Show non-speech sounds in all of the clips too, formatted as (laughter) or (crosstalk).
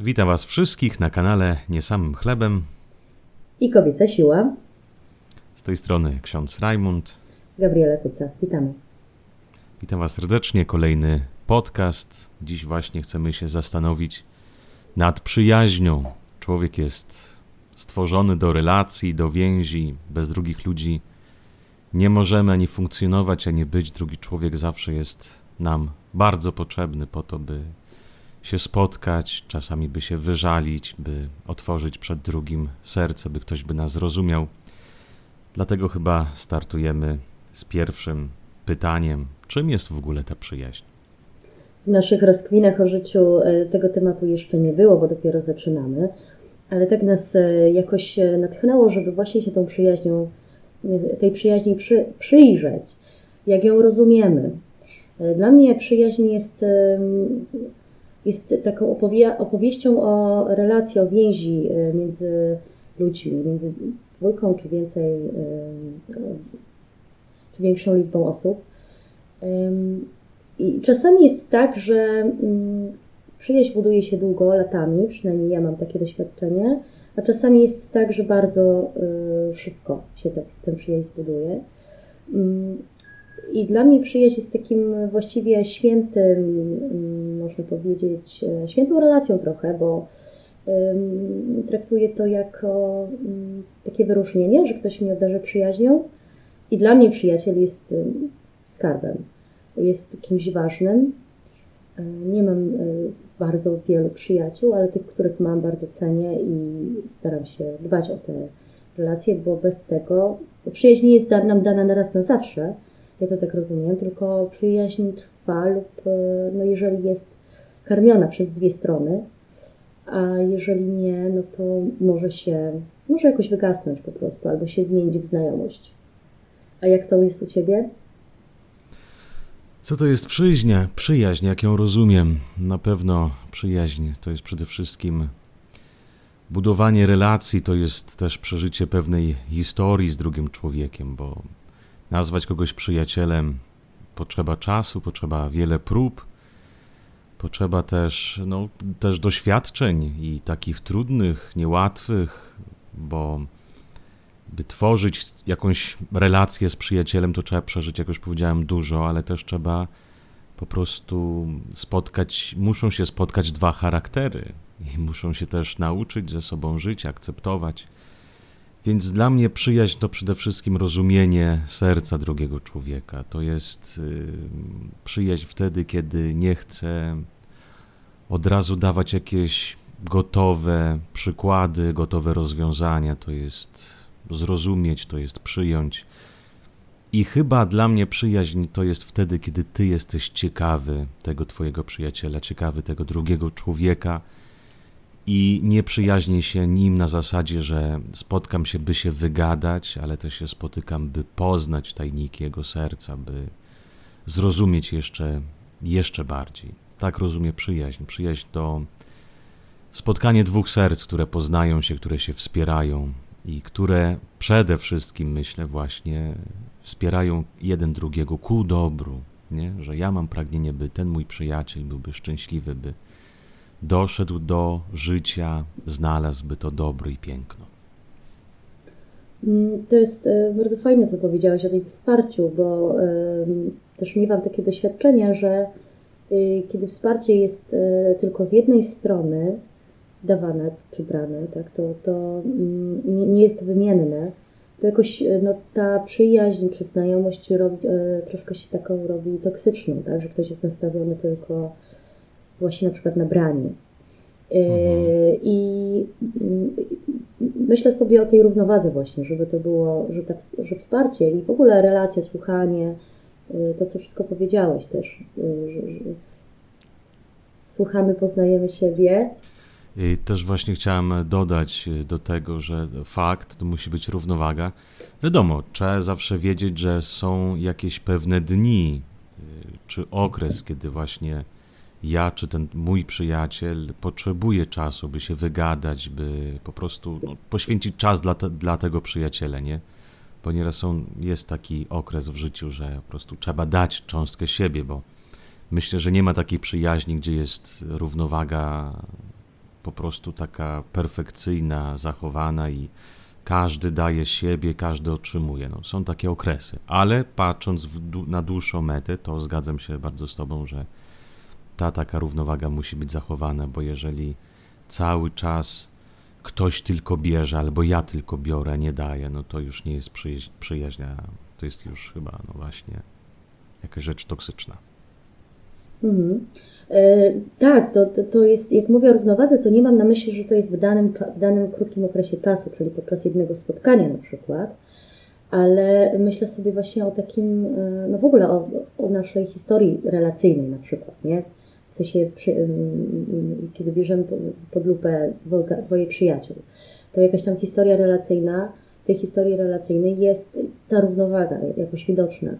Witam Was wszystkich na kanale Nie Samym Chlebem. I Kobieca Siła. Z tej strony ksiądz Rajmund. Gabriela Kuca. Witamy. Witam Was serdecznie. Kolejny podcast. Dziś właśnie chcemy się zastanowić nad przyjaźnią. Człowiek jest stworzony do relacji, do więzi. Bez drugich ludzi nie możemy ani funkcjonować, ani być. Drugi człowiek zawsze jest nam bardzo potrzebny po to, by się spotkać, czasami by się wyżalić, by otworzyć przed drugim serce, by ktoś by nas zrozumiał. Dlatego chyba startujemy z pierwszym pytaniem: czym jest w ogóle ta przyjaźń? W naszych rozkwinach o życiu e, tego tematu jeszcze nie było, bo dopiero zaczynamy, ale tak nas e, jakoś e, natchnęło, żeby właśnie się tą przyjaźnią, tej przyjaźni przy, przyjrzeć, jak ją rozumiemy. Dla mnie przyjaźń jest jest taką opowie opowieścią o relacji, o więzi e, między ludźmi, między dwójką czy więcej, e, czy większą liczbą osób. I czasami jest tak, że mm, przyjaźń buduje się długo, latami, przynajmniej ja mam takie doświadczenie, a czasami jest tak, że bardzo e, szybko się ten przyjaźń zbuduje. I dla mnie przyjaźń jest takim właściwie świętym, mm, można powiedzieć, e, świętą relacją trochę, bo traktuję to jako mm, takie wyróżnienie, że ktoś mnie obdarzy przyjaźnią. I dla mnie przyjaciel jest skarbem, jest kimś ważnym. E, nie mam e, bardzo wielu przyjaciół, ale tych, których mam, bardzo cenię i staram się dbać o te relacje, bo bez tego przyjaźń nie jest nam dana na raz na zawsze ja to tak rozumiem, tylko przyjaźń trwa lub e, no jeżeli jest karmiona przez dwie strony, a jeżeli nie, no to może się, może jakoś wygasnąć po prostu, albo się zmienić w znajomość. A jak to jest u Ciebie? Co to jest przyjaźń? Przyjaźń, jak ją rozumiem. Na pewno przyjaźń to jest przede wszystkim budowanie relacji, to jest też przeżycie pewnej historii z drugim człowiekiem, bo nazwać kogoś przyjacielem potrzeba czasu, potrzeba wiele prób, potrzeba też, no, też doświadczeń i takich trudnych, niełatwych, bo by tworzyć jakąś relację z przyjacielem, to trzeba przeżyć, jak już powiedziałem, dużo, ale też trzeba po prostu spotkać, muszą się spotkać dwa charaktery i muszą się też nauczyć ze sobą żyć, akceptować. Więc dla mnie przyjaźń to przede wszystkim rozumienie serca drugiego człowieka. To jest y, przyjaźń wtedy, kiedy nie chcę od razu dawać jakieś gotowe przykłady, gotowe rozwiązania. To jest zrozumieć, to jest przyjąć. I chyba dla mnie przyjaźń to jest wtedy, kiedy ty jesteś ciekawy tego twojego przyjaciela, ciekawy tego drugiego człowieka i nie przyjaźnię się nim na zasadzie, że spotkam się, by się wygadać, ale też się spotykam, by poznać tajniki jego serca, by zrozumieć jeszcze, jeszcze bardziej. Tak rozumiem przyjaźń. Przyjaźń to spotkanie dwóch serc, które poznają się, które się wspierają i które przede wszystkim, myślę, właśnie wspierają jeden drugiego ku dobru. Nie? Że ja mam pragnienie, by ten mój przyjaciel byłby szczęśliwy, by doszedł do życia, znalazłby to dobro i piękno. Mm, to jest e, bardzo fajne, co powiedziałeś o tym wsparciu, bo też miewam takie doświadczenia, że y, kiedy wsparcie jest e, tylko z jednej strony dawane, przybrane, tak, to, to mm, nie jest wymienne, to jakoś e, no, ta przyjaźń czy znajomość robi, troszkę się taką robi toksyczną, tak, że ktoś jest nastawiony tylko właśnie na przykład na branie. Mhm. I mm, myślę sobie o tej równowadze właśnie, żeby to było, że, że wsparcie i w ogóle relacja, słuchanie, y, to co wszystko powiedziałeś też, y, że, że słuchamy, poznajemy siebie. I też właśnie chciałem dodać do tego, że fakt to musi być równowaga. Wiadomo, trzeba zawsze wiedzieć, że są jakieś pewne dni czy okres, kiedy właśnie ja czy ten mój przyjaciel potrzebuje czasu, by się wygadać, by po prostu no, poświęcić czas dla, te, dla tego przyjaciela, nie? Bo nieraz są, jest taki okres w życiu, że po prostu trzeba dać cząstkę siebie, bo myślę, że nie ma takiej przyjaźni, gdzie jest równowaga po prostu taka perfekcyjna, zachowana i każdy daje siebie, każdy otrzymuje. No, są takie okresy, ale patrząc na dłuższą metę, to zgadzam się bardzo z Tobą, że ta taka równowaga musi być zachowana, bo jeżeli cały czas ktoś tylko bierze, albo ja tylko biorę, nie daję, no to już nie jest przyjaźń to jest już chyba, no właśnie, jakaś rzecz toksyczna. Mhm. E, tak, to, to, to jest, jak mówię o równowadze, to nie mam na myśli, że to jest w danym, w danym krótkim okresie czasu, czyli podczas jednego spotkania na przykład, ale myślę sobie właśnie o takim, e, no w ogóle o, o naszej historii relacyjnej na przykład, nie? W sensie, kiedy bierzemy pod lupę dwoje przyjaciół, to jakaś tam historia relacyjna, w tej historii relacyjnej jest ta równowaga jakoś widoczna.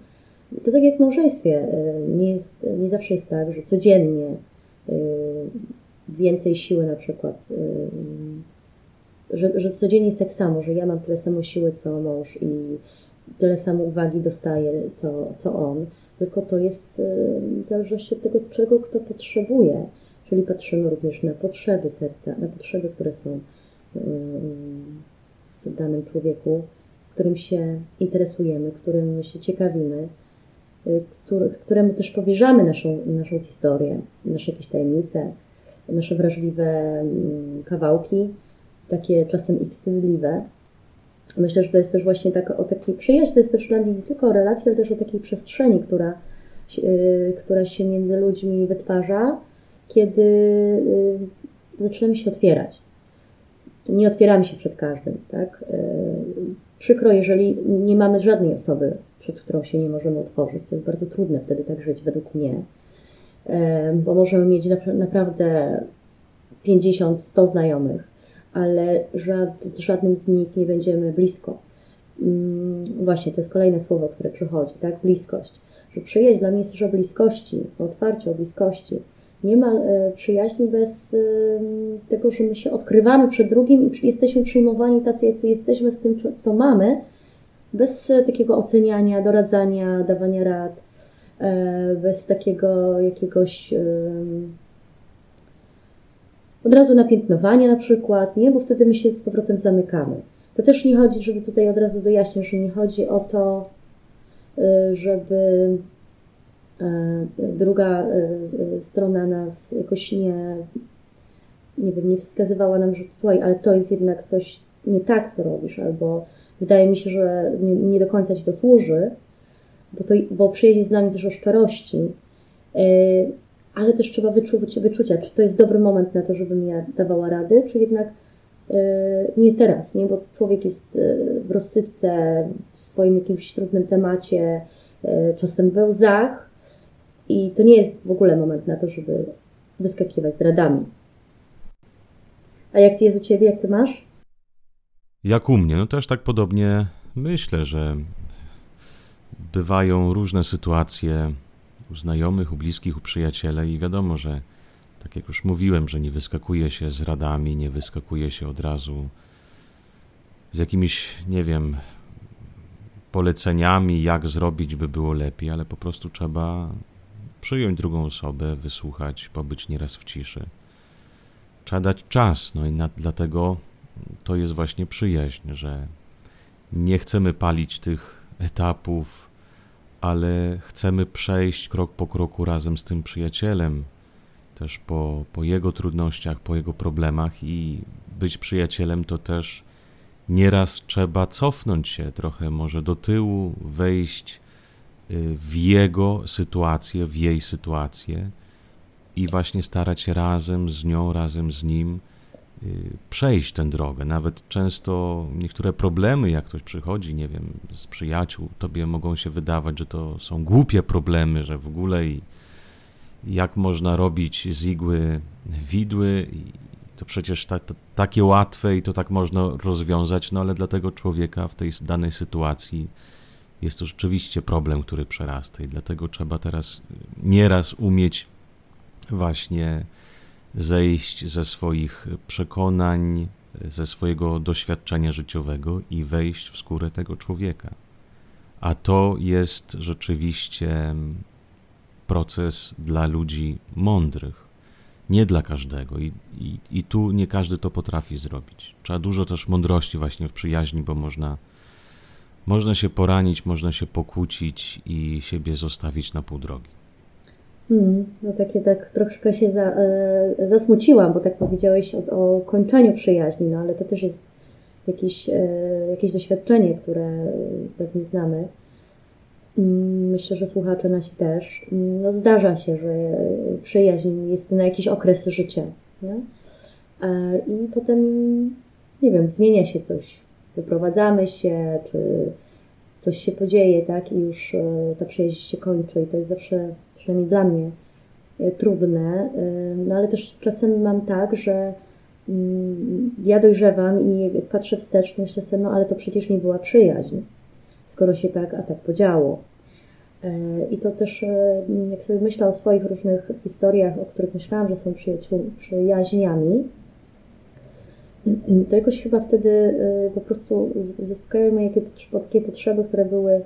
To tak jak w małżeństwie, e, nie, jest, nie zawsze jest tak, że codziennie e, więcej siły na przykład, e, że, że codziennie jest tak samo, że ja mam tyle samo siły co mąż i tyle samo uwagi dostaję co, co on, tylko to jest w zależności od tego, czego kto potrzebuje. Czyli patrzymy również na potrzeby serca, na potrzeby, które są w danym człowieku, którym się interesujemy, którym się ciekawimy, który, któremu też powierzamy naszą, naszą historię, nasze jakieś tajemnice, nasze wrażliwe mm, kawałki, takie czasem i wstydliwe. Myślę, że to jest też właśnie tak, o takiej przyjaźń, to jest też dla mnie nie tylko o relacji, ale też o takiej przestrzeni, która, yy, która się między ludźmi wytwarza, kiedy yy, zaczynamy się otwierać. Nie otwieramy się przed każdym, tak? Yy, przykro, jeżeli nie mamy żadnej osoby, przed którą się nie możemy otworzyć. To jest bardzo trudne wtedy tak żyć, według mnie, bo możemy mieć naprawdę 50-100 znajomych, ale z żadnym z nich nie będziemy blisko. Mm, właśnie, to jest kolejne słowo, które przychodzi, tak? Bliskość. Że przyjaźń dla mnie jest też o bliskości, o otwarciu, o bliskości. Nie ma e, przyjaźni bez tego, że my się odkrywamy przed drugim i jesteśmy przyjmowani tacy, jacy jesteśmy z tym, co mamy, bez e, takiego oceniania, doradzania, dawania rad, e, bez takiego jakiegoś od razu napiętnowania na przykład, nie? bo wtedy my się z powrotem zamykamy. To też nie chodzi, żeby tutaj od razu dojaśnić, że nie chodzi o to, żeby E, druga e, strona nas jakoś nie, nie wiem, nie wskazywała nam, że tutaj, ale to jest jednak coś nie tak, co robisz, albo wydaje mi się, że nie, nie do końca ci to służy, bo, to, bo przyjedzie z nami też o szczerości, ale też trzeba wyczuć, wyczucia, czy to jest dobry moment na to, żebym ja dawała rady, czy jednak nie teraz, nie? bo człowiek jest w rozsypce, w swoim jakimś trudnym temacie, czasem we łzach, i to nie jest w ogóle moment na to, żeby wyskakiwać z radami. A jak jest u ciebie, jak ty masz? Jak u mnie, no też tak podobnie myślę, że bywają różne sytuacje u znajomych, u bliskich, u przyjacieli i wiadomo, że tak jak już mówiłem, że nie wyskakuje się z radami, nie wyskakuje się od razu z jakimiś, nie wiem, poleceniami, jak zrobić, by było lepiej, ale po prostu trzeba przyjąć drugą osobę, wysłuchać, pobyć nieraz w ciszy. Trzeba dać czas, no i na, dlatego to jest właśnie przyjaźń, że nie chcemy palić tych etapów, ale chcemy przejść krok po kroku razem z tym przyjacielem, też po, po jego trudnościach, po jego problemach i być przyjacielem to też nieraz trzeba cofnąć się trochę, może do tyłu, wejść w jego sytuację, w jej sytuację i właśnie starać się razem z nią, razem z nim y, przejść tę drogę. Nawet często niektóre problemy, jak ktoś przychodzi, nie wiem, z przyjaciół, tobie mogą się wydawać, że to są głupie problemy, że w ogóle i jak można robić z igły widły, to przecież ta, takie łatwe i to tak można rozwiązać, no ale dla tego człowieka w tej danej sytuacji jest to rzeczywiście problem, który przerasta i dlatego trzeba teraz nieraz umieć właśnie zejść ze swoich przekonań, ze swojego doświadczenia życiowego i wejść w skórę tego człowieka. A to jest rzeczywiście proces dla ludzi mądrych. nie dla każdego i, i, i tu nie każdy to potrafi zrobić. Trzeba dużo też mądrości właśnie w przyjaźni, bo można, można się poranić, można się pokłócić i siebie zostawić na pół drogi. Hmm, no takie tak troszkę się za, e, zasmuciłam, bo tak powiedziałeś o, o kończeniu przyjaźni, no ale to też jest jakieś, e, jakieś doświadczenie, które pewnie znamy. Mm, myślę, że słuchacze nasi też. Mm, no, zdarza się, że przyjaźń jest na jakiś okres życia. Nie? E, I potem, nie wiem, zmienia się coś. Wyprowadzamy się, czy coś się podzieje, tak? I już e, ta przyjaźń się kończy. I to jest zawsze, przynajmniej dla mnie, e, trudne. No ale też czasem mam tak, że mm, ja dojrzewam i jak patrzę wstecz, to myślę sobie, no ale to przecież nie była przyjaźń, skoro się tak, a tak podziało. I to też, e, jak sobie myślę o swoich różnych historiach, o których myślałam, że są przyjaźniami, to jakoś chyba wtedy e, po prostu zaspokajały moje takie potrzeby, które były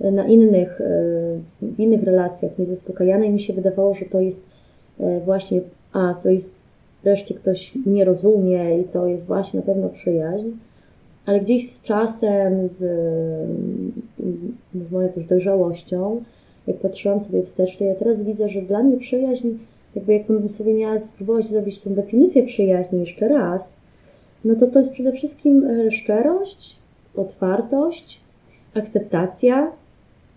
na innych, e, w innych relacjach niezaspokajane i mi się wydawało, że to jest właśnie, a to jest wreszcie ktoś mnie rozumie i to jest właśnie na pewno przyjaźń ale gdzieś z czasem, z, z moją też dojrzałością, jak patrzyłam sobie wstecz, to ja teraz widzę, że dla mnie przyjaźń, jakby jakbym sobie miała spróbować zrobić tę definicję przyjaźni jeszcze raz, no to to jest przede wszystkim e, szczerość, otwartość, akceptacja,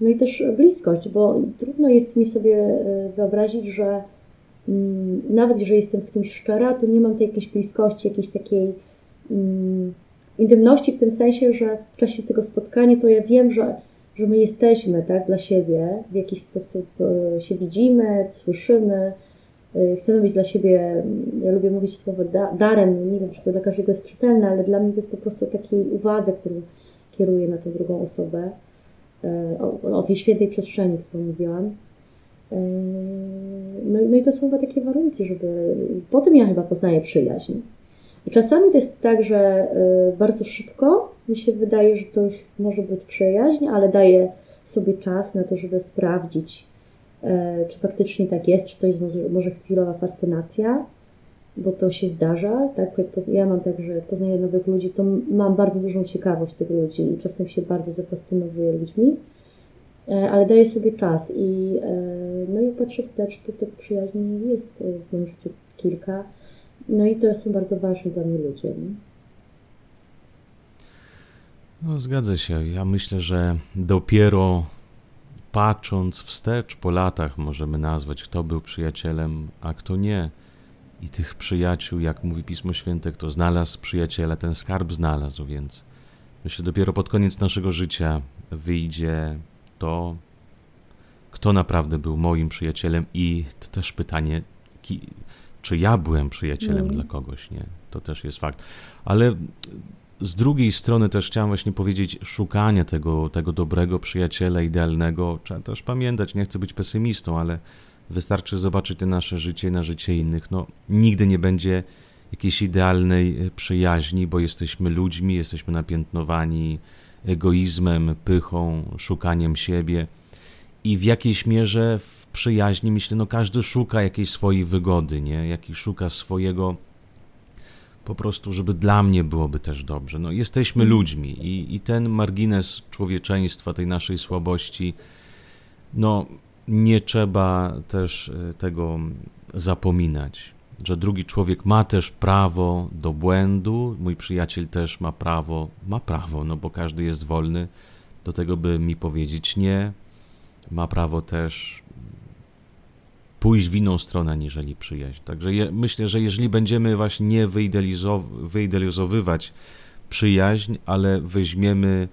no i też bliskość, bo trudno jest mi sobie e, wyobrazić, że mm, nawet jeżeli jestem z kimś szczera, to nie mam tej jakiejś bliskości, jakiejś takiej mm, intymności w tym sensie, że w czasie tego spotkania to ja wiem, że, że my jesteśmy tak, dla siebie, w jakiś sposób e, się widzimy, słyszymy, chcemy być dla siebie, ja lubię mówić słowo da, darem, nie wiem, czy to dla każdego jest czytelne, ale dla mnie to jest po prostu takiej uwadze, którą kieruję na tę drugą osobę, e, o, o tej świętej przestrzeni, którą mówiłam. No, no i to są chyba takie warunki, żeby. Potem ja chyba poznaję przyjaźń. Czasami to jest tak, że bardzo szybko mi się wydaje, że to już może być przyjaźń, ale daję sobie czas na to, żeby sprawdzić, e, czy faktycznie tak jest, czy to jest może, chwilowa fascynacja, bo to się zdarza. Tak? Ja mam tak, że poznaję nowych ludzi, to mam bardzo dużą ciekawość tych ludzi i czasem się bardzo zafascynowuję ludźmi, e, ale daję sobie czas i e, no jak patrzę wstecz, to tych przyjaźni jest w moim życiu kilka no i to są bardzo ważni dla mnie ludzie. No, zgadza się. Ja myślę, że dopiero patrząc wstecz po latach możemy nazwać, kto był przyjacielem, a kto nie. I tych przyjaciół, jak mówi Pismo Święte, kto znalazł przyjaciela, ten skarb znalazł, więc myślę, dopiero pod koniec naszego życia wyjdzie to, kto naprawdę był moim przyjacielem i to też pytanie, czy ja byłem przyjacielem mm. dla kogoś, nie? To też jest fakt. Ale z drugiej strony też chciałem właśnie powiedzieć, szukanie tego, tego dobrego przyjaciela, idealnego, trzeba też pamiętać, nie chcę być pesymistą, ale wystarczy zobaczyć nasze życie na życie innych. No, nigdy nie będzie jakiejś idealnej przyjaźni, bo jesteśmy ludźmi, jesteśmy napiętnowani egoizmem, pychą, szukaniem siebie i w jakiejś mierze w przyjaźni myślę, no każdy szuka jakiejś swojej wygody, nie? Jakiś szuka swojego po prostu, żeby dla mnie byłoby też dobrze. No jesteśmy ludźmi i, i ten margines człowieczeństwa, tej naszej słabości, no nie trzeba też e, tego zapominać, że drugi człowiek ma też prawo do błędu, mój przyjaciel też ma prawo, ma prawo, no bo każdy jest wolny do tego, by mi powiedzieć nie, ma prawo też pójść w inną stronę aniżeli przyjaźń. Także je, myślę, że jeżeli będziemy właśnie nie wyidealizow wyidealizowywać przyjaźń, ale weźmiemy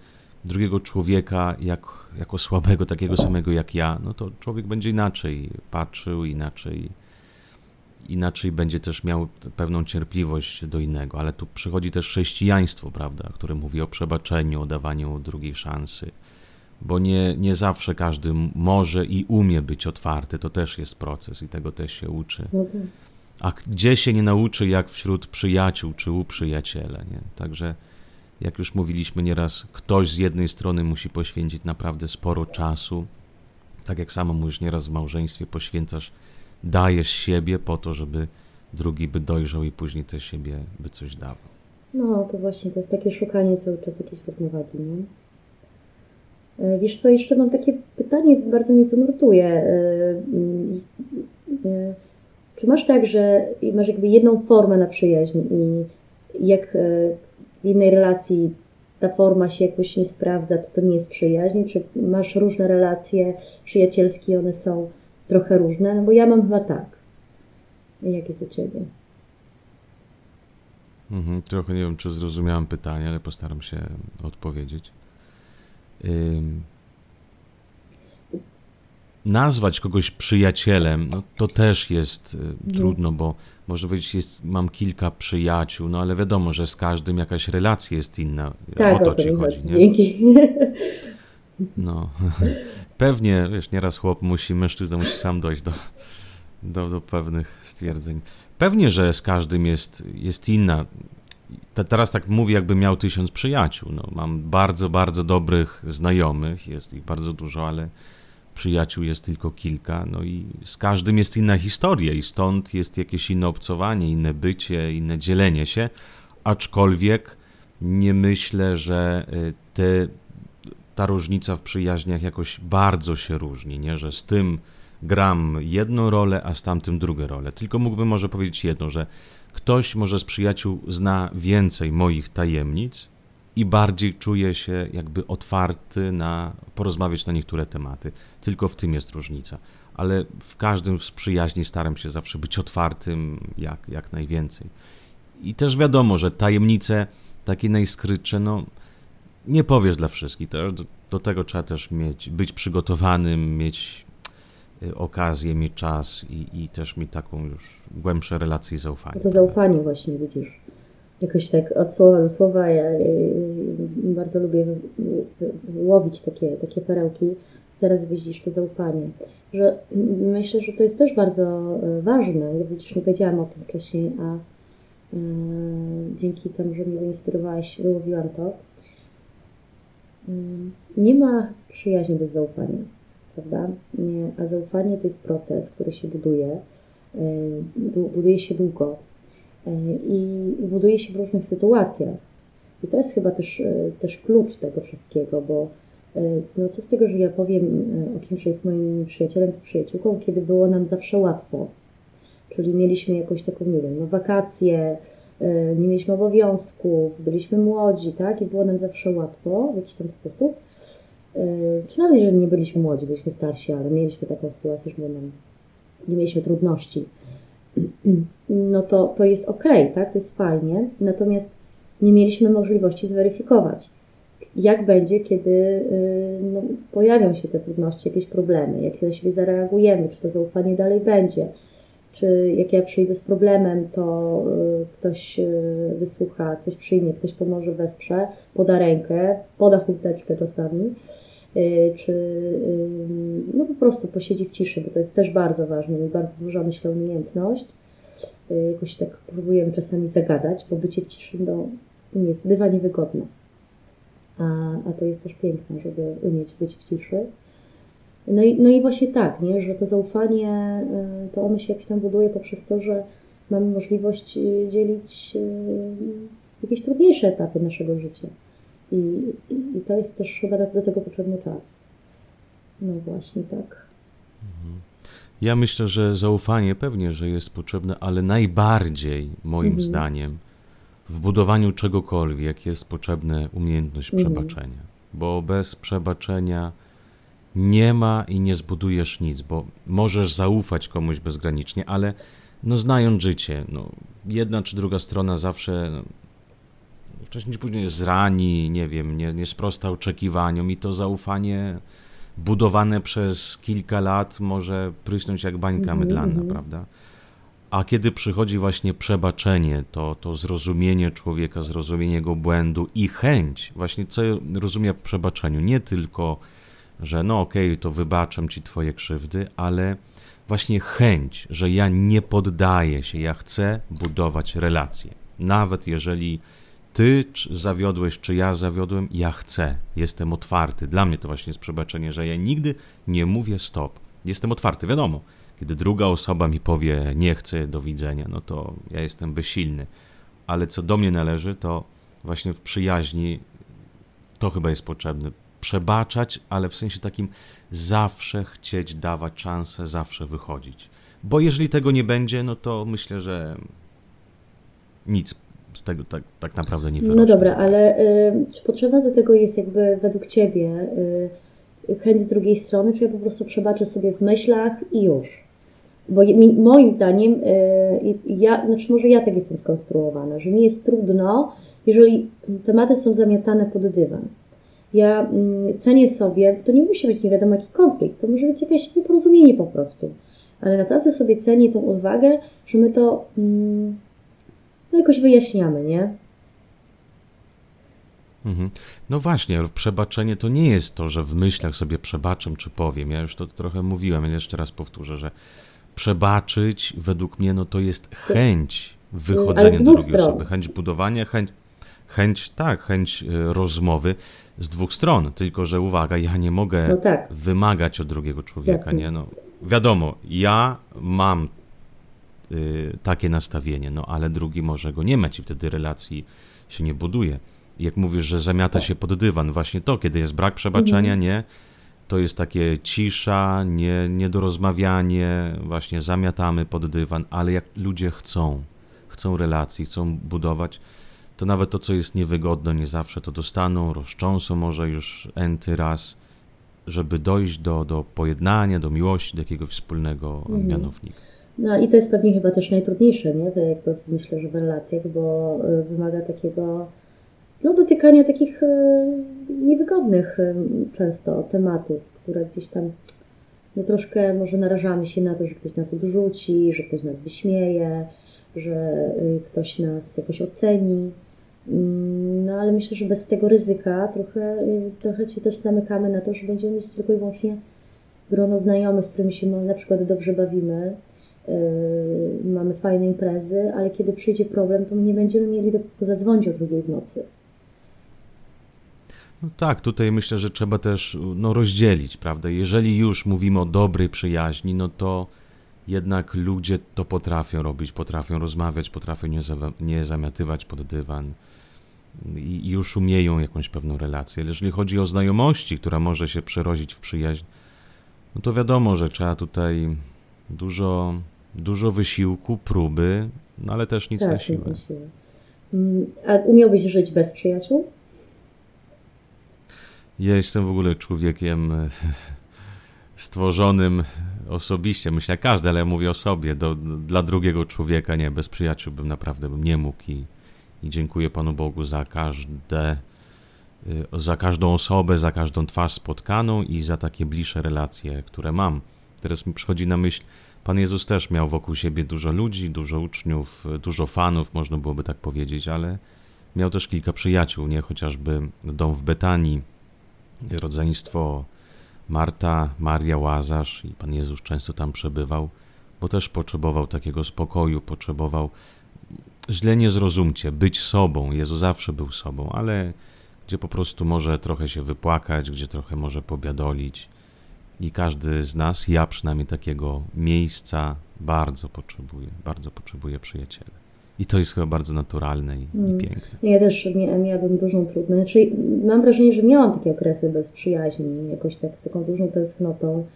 drugiego człowieka jak, jako słabego, takiego samego jak ja, no to człowiek będzie inaczej patrzył, inaczej, inaczej będzie też miał pewną cierpliwość do innego. Ale tu przychodzi też chrześcijaństwo, prawda, które mówi o przebaczeniu, o dawaniu drugiej szansy bo nie, nie zawsze każdy może i umie być otwarty. To też jest proces i tego też się uczy. No tak. A gdzie się nie nauczy, jak wśród przyjaciół czy u przyjaciela. Nie? Także, jak już mówiliśmy nieraz, ktoś z jednej strony musi poświęcić naprawdę sporo czasu. Tak jak samo mówisz, nieraz w małżeństwie poświęcasz, dajesz siebie po to, żeby drugi by dojrzał i później też siebie by coś dawał. No, to właśnie, to jest takie szukanie cały czas jakiejś równowagi, nie? E, wiesz co, jeszcze mam takie pytanie, bardzo mnie to nurtuje. E, e, czy masz tak, że masz jakby jedną formę na przyjaźń i jak w innej relacji ta forma się jakoś nie sprawdza, to to nie jest przyjaźń? Czy masz różne relacje przyjacielskie, one są trochę różne? No bo ja mam chyba tak. Jak jest u Ciebie? Mhm, trochę nie wiem, czy zrozumiałem pytanie, ale postaram się odpowiedzieć. Nazwać kogoś przyjacielem, no to też jest y, trudno, bo może powiedzieć, jest, mam kilka przyjaciół, no ale wiadomo, że z każdym jakaś relacja jest inna. Tak, o to, o to ci chodzi. chodzi Dzięki. No, (laughs) pewnie, wiesz, nieraz chłop musi, mężczyzna musi sam dojść do, do, do pewnych stwierdzeń. Pewnie, że z każdym jest, jest inna. Te, teraz tak mówię, jakbym miał tysiąc przyjaciół. No, mam bardzo, bardzo dobrych znajomych, jest ich bardzo dużo, ale przyjaciół jest tylko kilka, no i z każdym jest inna historia i stąd jest jakieś inne obcowanie, inne bycie, inne dzielenie się, aczkolwiek nie myślę, że y, te, ta różnica w przyjaźniach jakoś bardzo się różni, nie? że z tym gram jedną rolę, a z tamtym drugą rolę. Tylko mógłbym może powiedzieć jedno, że ktoś może z przyjaciół zna więcej moich tajemnic i bardziej czuje się jakby otwarty na porozmawiać na niektóre tematy. Tylko w tym jest różnica. Ale w każdym z przyjaźni staram się zawsze być otwartym jak, jak najwięcej. I też wiadomo, że tajemnice takie najskrytsze, no nie powiesz dla wszystkich. To, do, do tego trzeba też mieć, być przygotowanym, mieć okazję, mieć czas i, i też mieć taką już głębsze relacje i zaufanie. To zaufanie właśnie, widzisz. Jakoś tak od słowa do słowa ja bardzo lubię łowić takie, takie perełki. Teraz widzisz to zaufanie. Że myślę, że to jest też bardzo e, ważne. Ja widzisz, nie powiedziałam o tym wcześniej, a e, dzięki temu, że mnie zainspirowałeś, wyłowiłam to. Mm, nie ma przyjaźni bez zaufania prawda? A zaufanie to jest proces, który się buduje, e, buduje się długo e, i buduje się w różnych sytuacjach. I to jest chyba też, e, też klucz tego wszystkiego, bo no co z tego, że ja powiem o kimś, jest moim przyjacielem czy przyjaciółką, kiedy było nam zawsze łatwo. Czyli mieliśmy jakąś taką, nie wiem, no wakacje, nie mieliśmy obowiązków, byliśmy młodzi, tak? I było nam zawsze łatwo w jakiś tam sposób. Czy nawet jeżeli nie byliśmy młodzi, byliśmy starsi, ale mieliśmy taką sytuację, że nie mieliśmy trudności, (clears throat) no to, to jest ok, tak? To jest fajnie. Natomiast nie mieliśmy możliwości zweryfikować, jak będzie, kiedy yy, no, pojawią się te trudności, jakieś problemy, jak na siebie zareagujemy, czy to zaufanie dalej będzie, czy jak ja przyjdę z problemem, to yy, ktoś wysłucha, ktoś przyjmie, ktoś pomoże, wesprze, poda rękę, poda chusteczkę czasami Y, czy y, no po prostu posiedzi w ciszy, bo to jest też bardzo ważne i bardzo duża, myślę, umiejętność. Y, jakoś tak próbujemy czasami zagadać, bo bycie w ciszy no, nie jest, bywa niewygodne. A, a to jest też piękne, żeby umieć być w ciszy. No i, no i właśnie tak, nie? że to zaufanie, to ono się jakoś tam buduje poprzez to, że mamy możliwość dzielić jakieś trudniejsze etapy naszego życia. I, i to jest też chyba do tego potrzebny czas. No właśnie tak. Mhm. Ja myślę, że zaufanie pewnie, że jest potrzebne, ale najbardziej moim mhm. zdaniem w budowaniu czegokolwiek jest potrzebna umiejętność mhm. przebaczenia. Bo bez przebaczenia nie ma i nie zbudujesz nic, bo możesz zaufać komuś bezgranicznie, ale no znając życie, no, jedna czy druga strona zawsze no, wcześniej czy później zrani, nie wiem, nie, nie sprosta oczekiwaniom i to zaufanie budowane przez kilka lat może prysnąć jak bańka mhm, mydlana, -hmm. prawda? A kiedy przychodzi właśnie przebaczenie, to, to zrozumienie człowieka, zrozumienie jego błędu i chęć, właśnie co rozumie w przebaczeniu, nie tylko, że no okej, okay, to wybaczam ci twoje krzywdy, ale właśnie chęć, że ja nie poddaję się, ja chcę budować relacje. Nawet jeżeli ty zawiodłeś, czy ja zawiodłem, ja chcę, jestem otwarty. Dla mnie to właśnie jest przebaczenie, że ja nigdy nie mówię stop. Jestem otwarty, wiadomo. Kiedy druga osoba mi powie nie chcę, do widzenia, no to ja jestem bezsilny. Ale co do mnie należy, to właśnie w przyjaźni to chyba jest potrzebne. Przebaczać, ale w sensie takim zawsze chcieć dawać szansę, zawsze wychodzić. Bo jeżeli tego nie będzie, no to myślę, że nic z tego tak, tak naprawdę nie wyrośnie. No dobra, ale y, czy potrzebna do tego jest jakby według Ciebie y, chęć z drugiej strony, czy ja po prostu przebaczę sobie w myślach i już? Bo mi, moim zdaniem, y, ja, znaczy może ja tak jestem skonstruowana, że mi jest trudno, jeżeli tematy są zamiatane pod dywan. Ja mm, cenię sobie, to nie musi być nie wiadomo jaki konflikt, to może być jakieś nieporozumienie po prostu, ale naprawdę sobie cenię tą odwagę, że my to mm, no jakoś wyjaśniamy, nie? Mhm. No właśnie, przebaczenie to nie jest to, że w myślach sobie przebaczę czy powiem. Ja już to trochę mówiłem, ale jeszcze raz powtórzę, że przebaczyć według mnie no to jest chęć wychodzenia do drugiej stron. osoby, chęć budowania, chęć, chęć, tak, chęć e, rozmowy z dwóch stron. Tylko, że uwaga, ja nie mogę no tak. wymagać od drugiego człowieka, Jasne. nie? No, wiadomo, ja mam y, takie nastawienie, no ale drugi może go nie mieć i wtedy relacji się nie buduje. Jak mówisz, że zamiata się pod dywan, właśnie to, kiedy jest brak przebaczenia, mhm. nie? To jest takie cisza, nie, niedorozmawianie, właśnie zamiatamy pod dywan, ale jak ludzie chcą, chcą relacji, chcą budować, to nawet to, co jest niewygodne, nie zawsze to dostaną, rozcząsą może już enty raz, żeby dojść do, do pojednania, do miłości, do jakiegoś wspólnego mhm. mianownika. No i to jest pewnie chyba też najtrudniejsze, nie? To jakby myślę, że w relacjach, bo y, wymaga takiego no, dotykania takich y, niewygodnych y, często tematów, które gdzieś tam no, troszkę może narażamy się na to, że ktoś nas odrzuci, że ktoś nas wyśmieje, że ktoś nas jakoś oceni. Mm, no ale myślę, że bez tego ryzyka trochę, trochę się też zamykamy na to, że będziemy mieć tylko i wyłącznie grono znajomych, z którymi się na przykład dobrze bawimy, Yy, mamy fajne imprezy, ale kiedy przyjdzie problem, to nie będziemy mieli do kogo zadzwonić o drugiej w nocy. No tak, tutaj myślę, że trzeba też no, rozdzielić, prawda? Jeżeli już mówimy o dobrej przyjaźni, no to jednak ludzie to potrafią robić, potrafią rozmawiać, potrafią nie, za, nie zamiatywać pod dywan i już umieją jakąś pewną relację. Ale jeżeli chodzi o znajomości, która może się przerodzić w przyjaźń, no to wiadomo, że trzeba tutaj dużo Dużo wysiłku, próby, no ale też nic tak, na siłę. Nic siłę. Mm, a umiałbyś żyć bez przyjaciół? Ja jestem w ogóle człowiekiem (laughs) stworzonym osobiście, myślę każdy, ale ja mówię o sobie, do, dla drugiego człowieka, nie, bez przyjaciół bym naprawdę bym nie mógł i, i dziękuję Panu Bogu za każde, y, za każdą osobę, za każdą twarz spotkaną i za takie bliższe relacje, które mam. Teraz mi przychodzi na myśl, Pan Jezus też miał wokół siebie dużo ludzi, dużo uczniów, dużo fanów, można byłoby tak powiedzieć, ale miał też kilka przyjaciół, nie? Chociażby dom w Betanii, rodzeństwo Marta, Maria, Łazarz i Pan Jezus często tam przebywał, bo też potrzebował takiego spokoju, potrzebował, źle nie zrozumcie, być sobą. Jezus zawsze był sobą, ale gdzie po prostu może trochę się wypłakać, gdzie trochę może pobiadolić, i każdy z nas, ja przynajmniej takiego miejsca bardzo potrzebuję, bardzo potrzebuję przyjaciela. I to jest chyba bardzo naturalne i, mm. i piękne. Ja też miałabym dużą trudność. Znaczy, mam wrażenie, że miałam takie okresy bez przyjaźni, jakoś tak, taką dużą tęsknotą,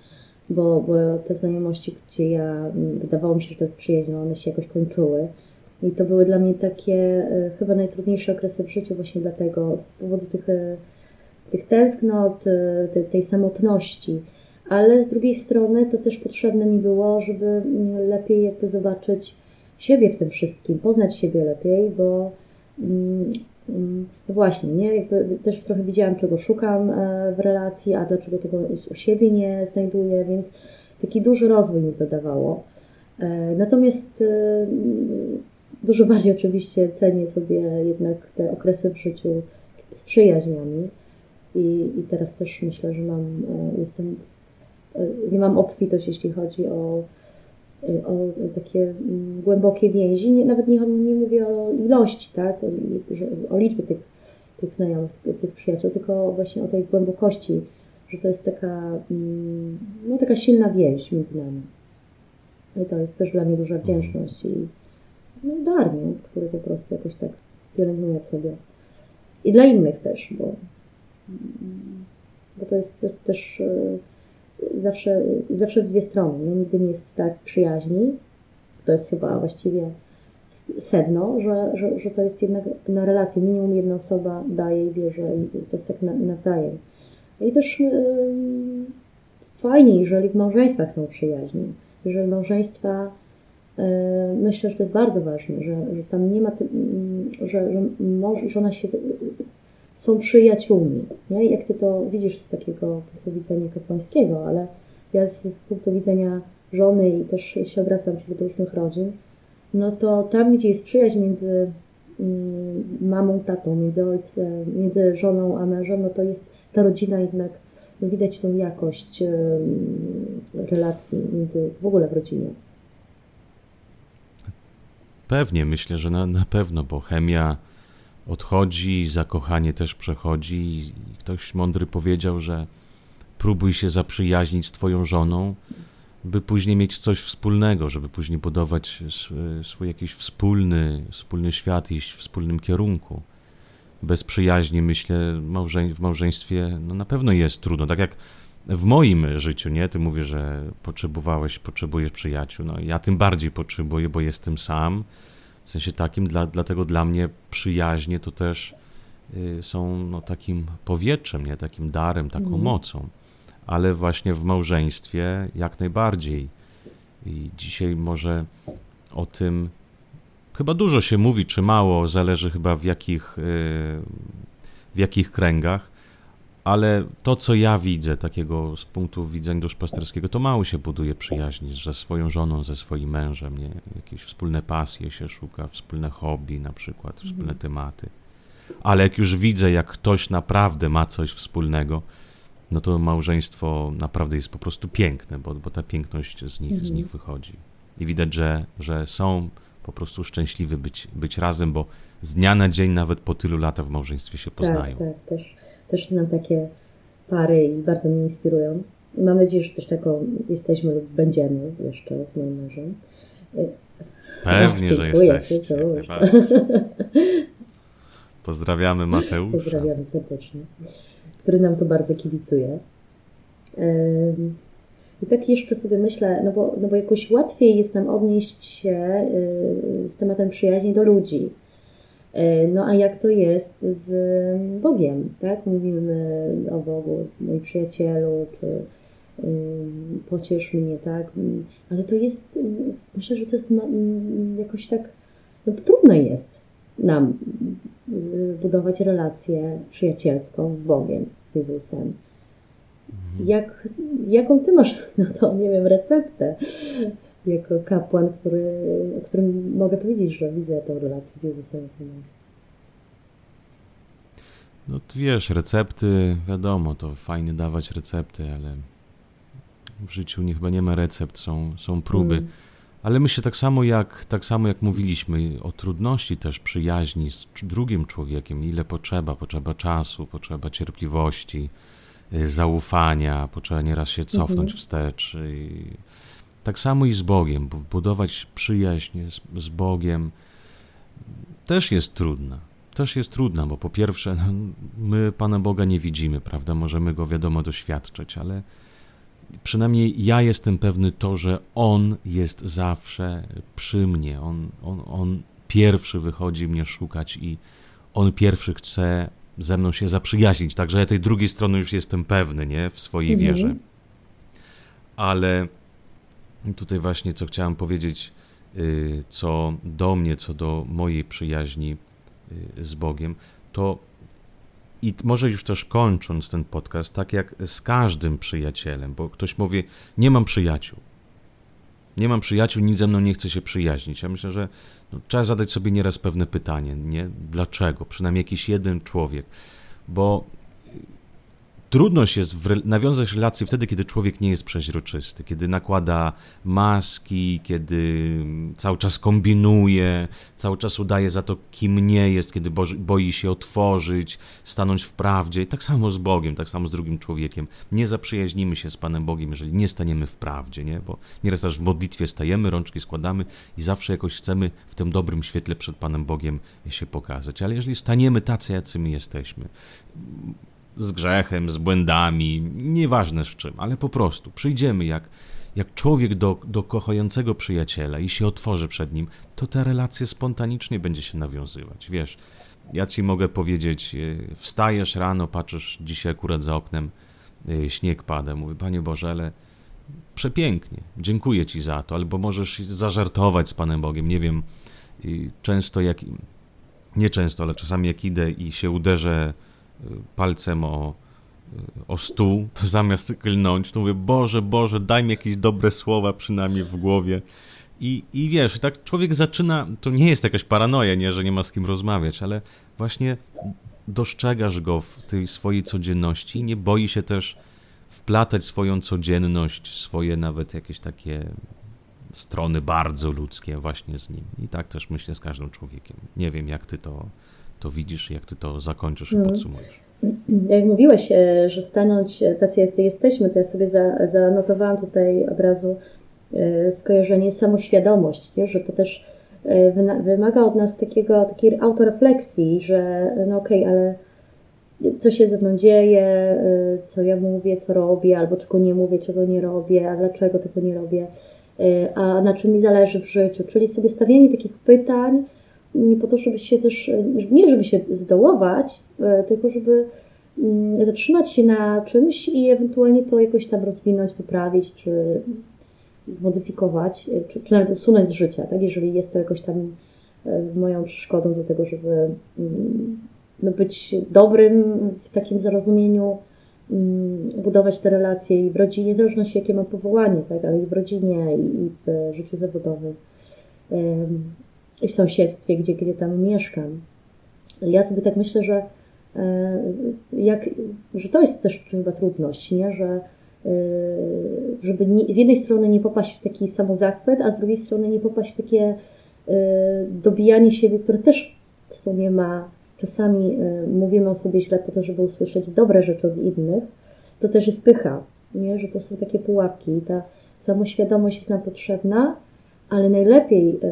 bo, bo te znajomości, gdzie ja, wydawało mi się, że to jest przyjaźń, no one się jakoś kończyły. I to były dla mnie takie e, chyba najtrudniejsze okresy w życiu właśnie dlatego, z powodu tych, e, tych tęsknot, e, tej, samotności ale z drugiej strony to też potrzebne mi było, żeby mm, lepiej jakby zobaczyć siebie w tym wszystkim, poznać siebie lepiej, bo mm, mm, właśnie, nie? Jakby też trochę widziałam, czego szukam w relacji, a dlaczego tego u siebie nie znajduję, więc taki duży rozwój mi to dawało. Natomiast dużo bardziej oczywiście cenię sobie jednak te okresy w życiu z przyjaźniami. I, i teraz też myślę, że mam, jestem w nie mam obfitość, jeśli chodzi o, o takie mm, głębokie więzi. Nie, nawet nie, nie mówię o ilości, tak? o, o liczbie tych, tych znajomych, tych, tych przyjaciół, tylko właśnie o tej głębokości, że to jest taka, mm, no, taka silna więź między nami. I to jest też dla mnie duża wdzięczność i no, dar, nie? który po prostu jakoś tak pielęgnuję w sobie. I dla innych też, bo, bo to jest też e, zawsze, zawsze w dwie strony. Nie? Nigdy nie jest tak przyjaźni. To jest chyba właściwie sedno, że, że, że to jest jednak na relacji. Minimum jedna osoba daje i bierze i to jest tak nawzajem. I też yy, fajnie, jeżeli w małżeństwach są przyjaźni. Jeżeli małżeństwa, myślę, że to jest bardzo ważne, że, że tam nie ma, yy, że, że mąż i żona się są przyjaciółmi. Nie? Jak ty to widzisz z takiego punktu widzenia kapłańskiego, ale ja z, z punktu widzenia żony i też się obracam wśród różnych rodzin, no to tam, gdzie jest przyjaźń między mm, mamą, tatą, między ojcem, między żoną a mężem, no to jest ta rodzina jednak, no widać tą jakość relacji między, w ogóle w rodzinie. Pewnie, myślę, że na, na pewno, bo chemia odchodzi, zakochanie też przechodzi i ktoś mądry powiedział, że próbuj się zaprzyjaźnić z twoją żoną, by później mieć coś wspólnego, żeby później budować swój jakiś wspólny, wspólny świat, iść w wspólnym kierunku. Bez przyjaźni, myślę, w małżeństwie no na pewno jest trudno. Tak jak w moim życiu, nie? Ty mówisz, że potrzebowałeś, potrzebujesz przyjaciół. No ja tym bardziej potrzebuję, bo jestem sam. W sensie takim, dla, dlatego dla mnie przyjaźnie to też y, są no, takim powietrzem, nie? Takim darem, taką mm. mocą ale właśnie w małżeństwie jak najbardziej. I dzisiaj może o tym chyba dużo się mówi, czy mało, zależy chyba w jakich, y, w jakich kręgach, ale to, co ja widzę takiego z punktu widzenia duszpasterskiego, to mało się buduje przyjaźni ze swoją żoną, ze swoim mężem, nie? Jakieś wspólne pasje się szuka, wspólne hobby na przykład, wspólne mhm. tematy. Ale jak już widzę, jak ktoś naprawdę ma coś wspólnego, no to małżeństwo naprawdę jest po prostu piękne, bo, bo ta piękność z nich, mhm. z nich wychodzi. I widać, że, że są po prostu szczęśliwi być, być razem, bo z dnia na dzień, nawet po tylu latach w małżeństwie się poznają. Tak, tak. Też, też nam takie pary i bardzo mnie inspirują. I mam nadzieję, że też taką jesteśmy lub będziemy jeszcze z moim mężem. Pewnie, Ach, że jesteście. (laughs) Pozdrawiamy Mateusza. Pozdrawiamy serdecznie który nam to bardzo kibicuje. I tak jeszcze sobie myślę, no bo, no bo jakoś łatwiej jest nam odnieść się y, z tematem przyjaźni do ludzi. E, no a jak to jest z Bogiem, tak? Mówimy o Bogu, mój przyjacielu, czy pociesz mnie, tak? Ale to jest, myślę, że to jest jakoś tak, no trudne jest nam zbudować relację przyjacielską z Bogiem, z Jezusem. Mhm. Jak, jaką ty masz (laughs) na to, nie wiem, receptę jako kapłan, który, o którym mogę powiedzieć, że widzę tę relację z Jezusem. No wiesz, recepty, wiadomo, to fajnie dawać recepty, ale w życiu nie, chyba nie ma recept, są, są próby. Mm. Ale myślę tak samo jak, tak samo jak mówiliśmy o trudności też przyjaźni z drugim człowiekiem, ile potrzeba, potrzeba czasu, potrzeba cierpliwości, y, zaufania, potrzeba nieraz się cofnąć mhm. wstecz. I tak samo i z Bogiem, budować przyjaźń z, Bogiem też jest trudna. Też jest trudna, bo po pierwsze, no, my Pana Boga nie widzimy, prawda? Możemy go wiadomo doświadczać, ale przynajmniej ja jestem pewny to, że On jest zawsze przy mnie. On, on, on pierwszy wychodzi mnie szukać i On pierwszy chce ze mną się zaprzyjaźnić. Także ja tej drugiej strony już jestem pewny, nie? W swojej mhm. wierze. Ale tutaj właśnie co chciałem powiedzieć, y, co do mnie, co do mojej przyjaźni y, z Bogiem, to i może już też kończąc ten podcast, tak jak z każdym przyjacielem, bo ktoś mówi, nie mam przyjaciół. Nie mam przyjaciół, nic ze mną nie chce się przyjaźnić. Ja myślę, że no, trzeba zadać sobie nieraz pewne pytanie, nie? Dlaczego? Przynajmniej jakiś jeden człowiek. Bo trudność jest w nawiązać relacje wtedy, kiedy człowiek nie jest przeźroczysty, kiedy nakłada maski, kiedy cały czas kombinuje, cały czas udaje za to, kim nie jest, kiedy boi się otworzyć, stanąć w prawdzie. Tak samo z Bogiem, tak samo z drugim człowiekiem. Nie zaprzyjaźnimy się z Panem Bogiem, jeżeli nie staniemy w prawdzie, nie? bo nieraz też w modlitwie stajemy, rączki składamy i zawsze jakoś chcemy w tym dobrym świetle przed Panem Bogiem się pokazać. Ale jeżeli staniemy tacy, jacy my jesteśmy, z grzechem, z błędami, nieważne z czym, ale po prostu przyjdziemy jak, jak człowiek do, do kochającego przyjaciela i się otworzy przed nim, to ta relacja spontanicznie będzie się nawiązywać. Wiesz, ja ci mogę powiedzieć, e, wstajesz rano, patrzysz dzisiaj akurat za oknem, e, śnieg pada, mówię, Panie Boże, ale przepięknie, dziękuję Ci za to, albo możesz zażartować z Panem Bogiem, nie wiem, często jak, nie często, ale czasami jak idę i się uderzę palcem o, o stół, to zamiast klnąć, to mówię, Boże, Boże, daj mi jakieś dobre słowa przynajmniej w głowie. I, I wiesz, tak człowiek zaczyna, to nie jest jakaś paranoja, nie, że nie ma z kim rozmawiać, ale właśnie dostrzegasz go w tej swojej codzienności i nie boi się też wplatać swoją codzienność, swoje nawet jakieś takie strony bardzo ludzkie właśnie z nim. I tak też myślę z każdym człowiekiem. Nie wiem, jak ty to to widzisz, jak ty to zakończysz i mm. podsumujesz? Jak mówiłeś, e, że stanąć tacy, jacy jesteśmy, to ja sobie zanotowałam tutaj od razu e, skojarzenie samoświadomość, nie? że to też e, wymaga od nas takiego, takiej autorefleksji, że no okej, okay, ale co się ze mną dzieje, co ja mówię, co robię, albo czego nie mówię, czego nie robię, a dlaczego tego nie robię, a na czym mi zależy w życiu. Czyli sobie stawianie takich pytań, nie po to, żeby się też, nie żeby się zdołować, e, tylko żeby mm, zatrzymać się na czymś i ewentualnie to jakoś tam rozwinąć, poprawić, czy zmodyfikować, e, czy, czy nawet usunąć z życia, tak? jeżeli jest to jakoś tam e, moją przeszkodą do tego, żeby mm, no, być dobrym w takim zrozumieniu, mm, budować te relacje i w rodzinie, niezależnie jakie mam powołanie, tak? ale i w rodzinie, i w życiu zawodowym w sąsiedztwie, gdzie, gdzie tam mieszkam. Ja sobie tak myślę, że, e, jak, że to jest też chyba trudność, nie? że e, żeby nie, z jednej strony nie popaść w taki samozachwyt, a z drugiej strony nie popaść w takie e, dobijanie siebie, które też w sumie ma, czasami mówimy o sobie źle po to, żeby usłyszeć dobre rzeczy od innych, to też jest pycha, nie? że to są takie pułapki. Ta samoświadomość jest nam potrzebna, ale najlepiej, e,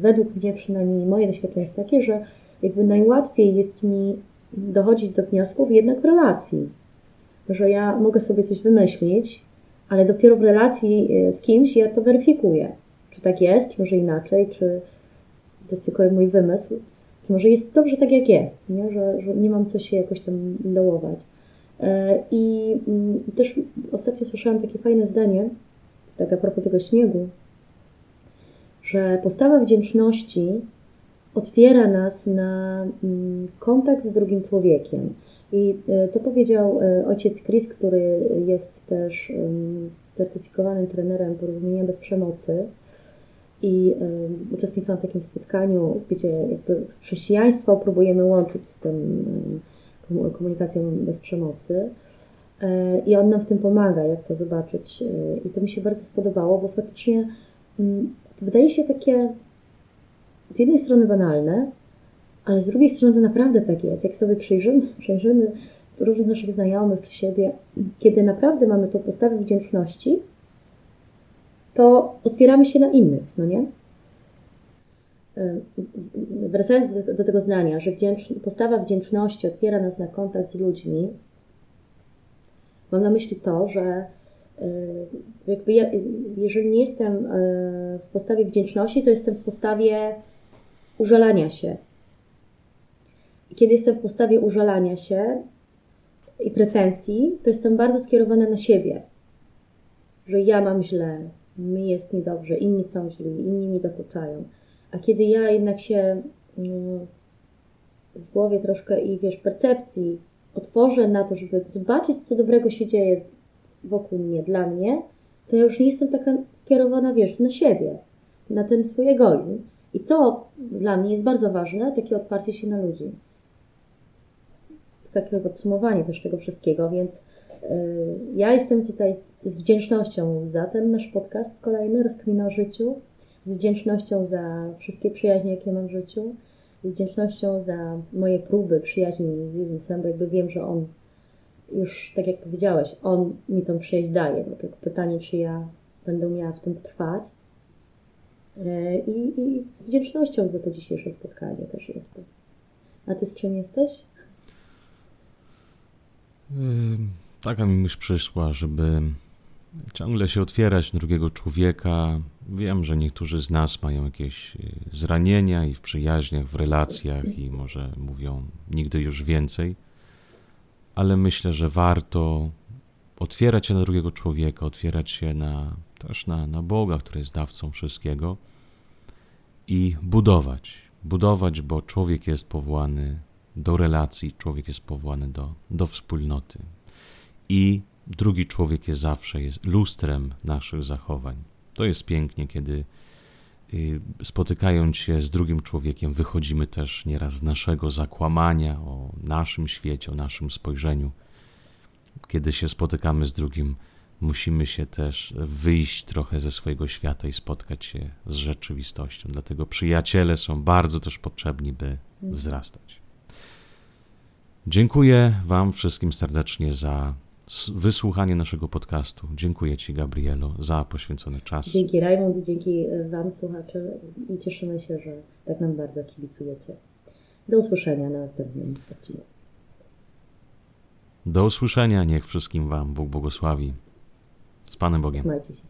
według mnie przynajmniej moje doświadczenie jest takie, że jakby najłatwiej jest mi dochodzić do wniosków jednak w relacji. Że ja mogę sobie coś wymyślić, ale dopiero w relacji e, z kimś ja to weryfikuję. Czy tak jest, może inaczej, czy to jest tylko mój wymysł, czy może jest dobrze tak, jak jest, nie? Że, że nie mam co się jakoś tam dołować. E, I mm, też ostatnio słyszałam takie fajne zdanie, tak a propos tego śniegu, że postawa wdzięczności otwiera nas na mm, kontakt z drugim człowiekiem. I e, to powiedział e, ojciec Chris, który jest też certyfikowanym trenerem porozumienia bez przemocy. I uczestniczyłam w takim spotkaniu, gdzie jakby chrześcijaństwo próbujemy łączyć z tym komunikacją bez przemocy. E, I on nam w tym pomaga, jak to zobaczyć. I to mi się bardzo spodobało, bo faktycznie wydaje się takie z jednej strony banalne, ale z drugiej strony to naprawdę tak jest. Jak sobie przejrzymy, (laughs) przejrzymy różnych naszych znajomych czy siebie, kiedy naprawdę mamy tą postawę wdzięczności, to otwieramy się na innych, no nie? Wracając do, tego zdania, że wdzięcz, postawa wdzięczności otwiera nas na kontakt z ludźmi, mam na myśli to, że Y, jakby ja, jeżeli nie jestem y, w postawie wdzięczności, to jestem w postawie użalania się. Kiedy jestem w postawie użalania się i pretensji, to jestem bardzo skierowana na siebie. Że ja mam źle, mi jest niedobrze, inni są źli, inni mi dokuczają. A kiedy ja jednak się mm, w głowie troszkę i wiesz, percepcji otworzę na to, żeby zobaczyć, co dobrego się dzieje wokół mnie, dla mnie, to ja już nie jestem taka kierowana, wiesz, na siebie, na ten swój egoizm. I to dla mnie jest bardzo ważne, takie otwarcie się na ludzi. takie podsumowanie też tego wszystkiego, więc y, ja jestem tutaj z wdzięcznością za ten nasz podcast kolejny, Rozkmina o życiu, z wdzięcznością za wszystkie przyjaźnie, jakie mam w życiu, z wdzięcznością za moje próby przyjaźni z Jezusem, bo jakby wiem, że On już, tak jak powiedziałeś, On mi tą przyjaźń daje. No tylko pytanie, czy ja będę miała w tym trwać. E, I, I z wdzięcznością za to dzisiejsze spotkanie też jestem. A ty z czym jesteś? Taka mi myśl przyszła, żeby ciągle się otwierać drugiego człowieka. Wiem, że niektórzy z nas mają jakieś y, zranienia i w przyjaźniach, w relacjach i może mówią nigdy już więcej, ale myślę, że warto otwierać się na drugiego człowieka, otwierać się na, też na, na Boga, który jest dawcą wszystkiego i budować. Budować, bo człowiek jest powołany do relacji, człowiek jest powołany do, do wspólnoty. I drugi człowiek jest zawsze jest lustrem naszych zachowań. To jest pięknie, kiedy spotykając się z drugim człowiekiem, wychodzimy też nieraz z naszego zakłamania o naszym świecie, o naszym spojrzeniu. Kiedy się spotykamy z drugim, musimy się też wyjść trochę ze swojego świata i spotkać się z rzeczywistością. Dlatego przyjaciele są bardzo też potrzebni, by wzrastać. Dziękuję Wam wszystkim serdecznie za wysłuchanie naszego podcastu. Dziękuję Ci, Gabrielo, za poświęcony czas. Dzięki Rajmund, dzięki Wam, słuchacze, i cieszymy się, że tak nam bardzo kibicujecie. Do usłyszenia na następnym odcinku. Do usłyszenia, niech wszystkim Wam Bóg błogosławi. Z Panem Bogiem. Trzymajcie się.